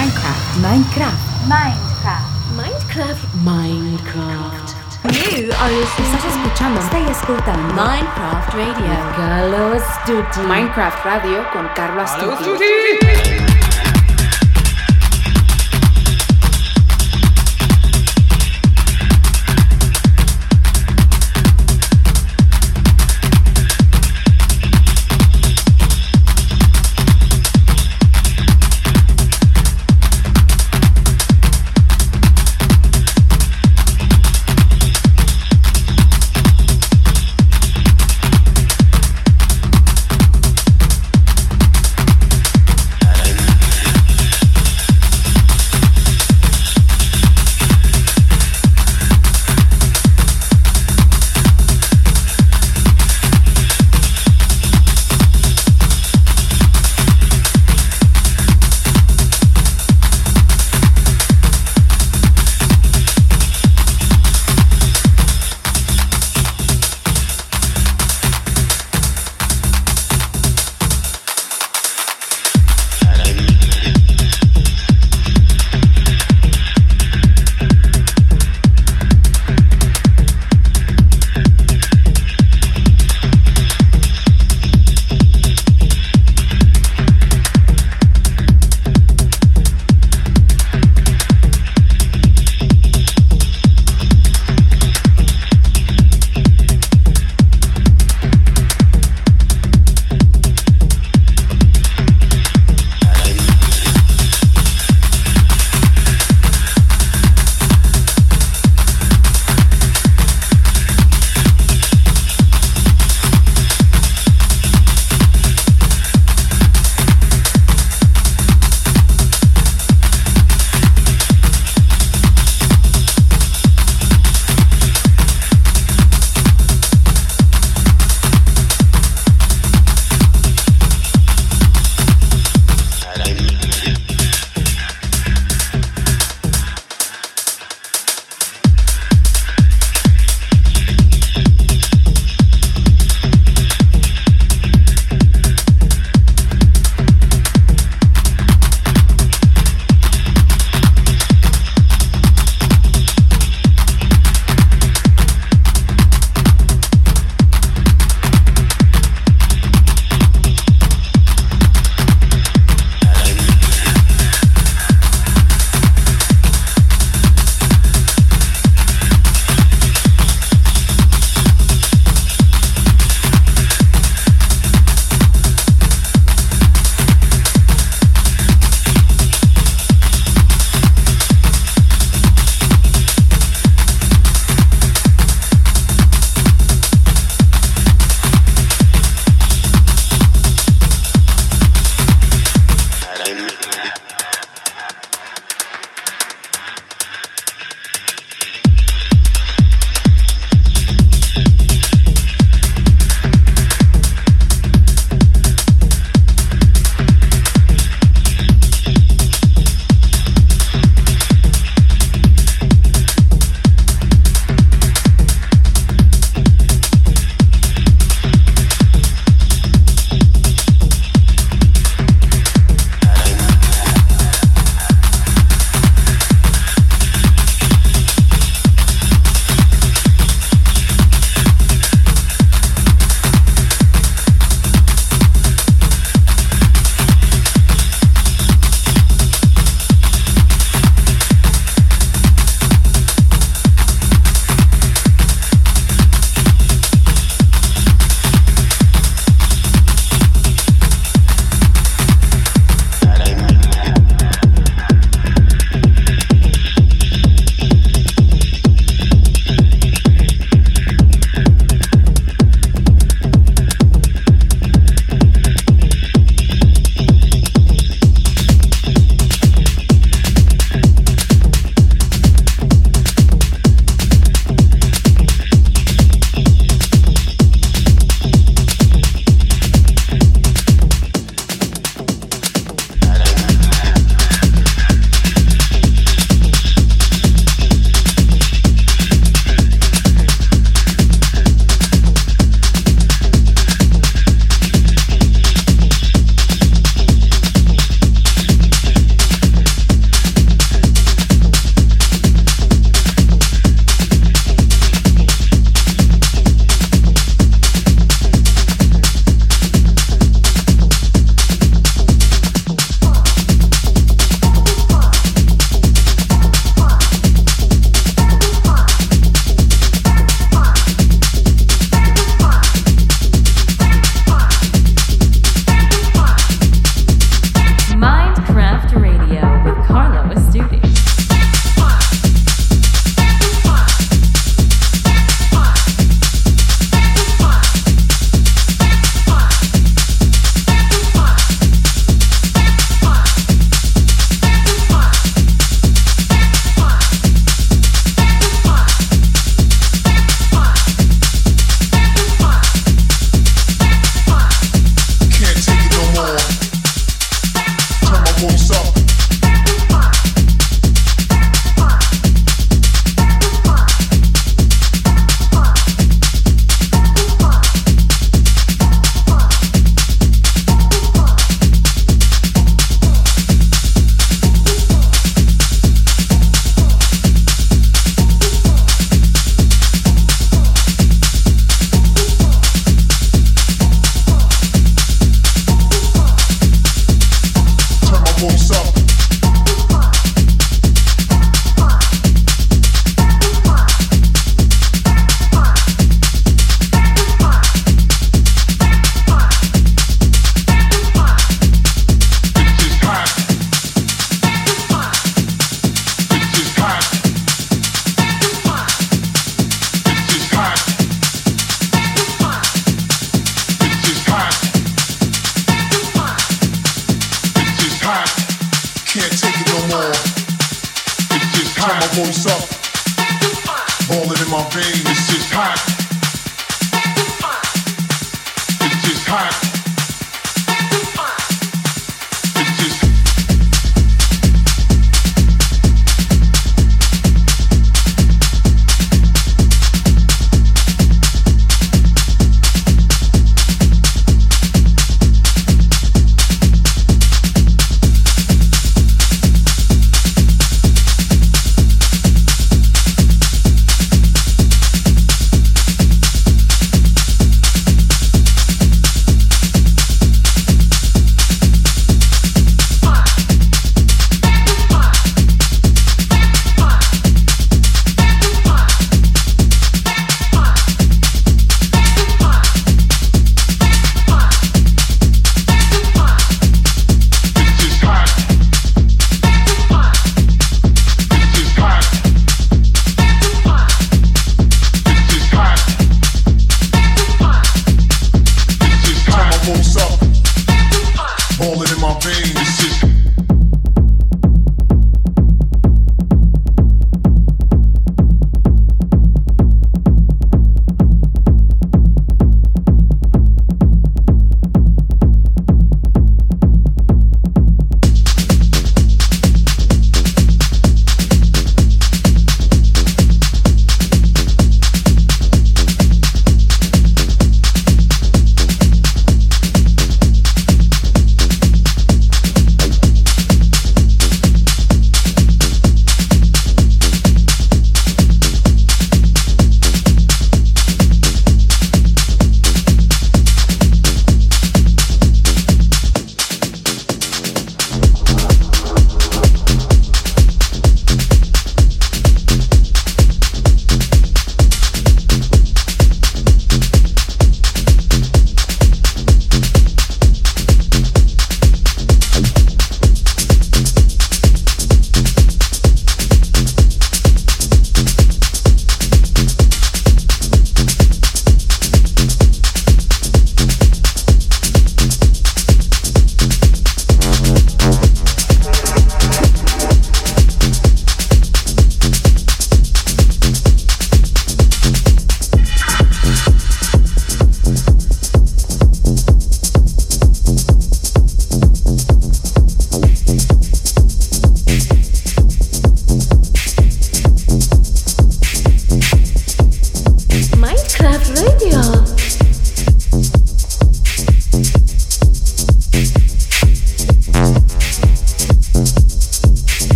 Mindkraft. Mindkraft. Mindkraft. Mindkraft. Mindkraft. You are listening. Estás escuchando. Estoy escuchando. Mindkraft Radio. Carlo Astuti. Mindkraft Radio con Carlo Astuti. Tutti.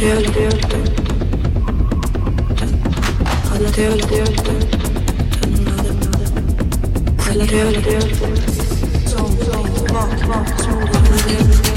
Smooth, smooth, smooth, smooth.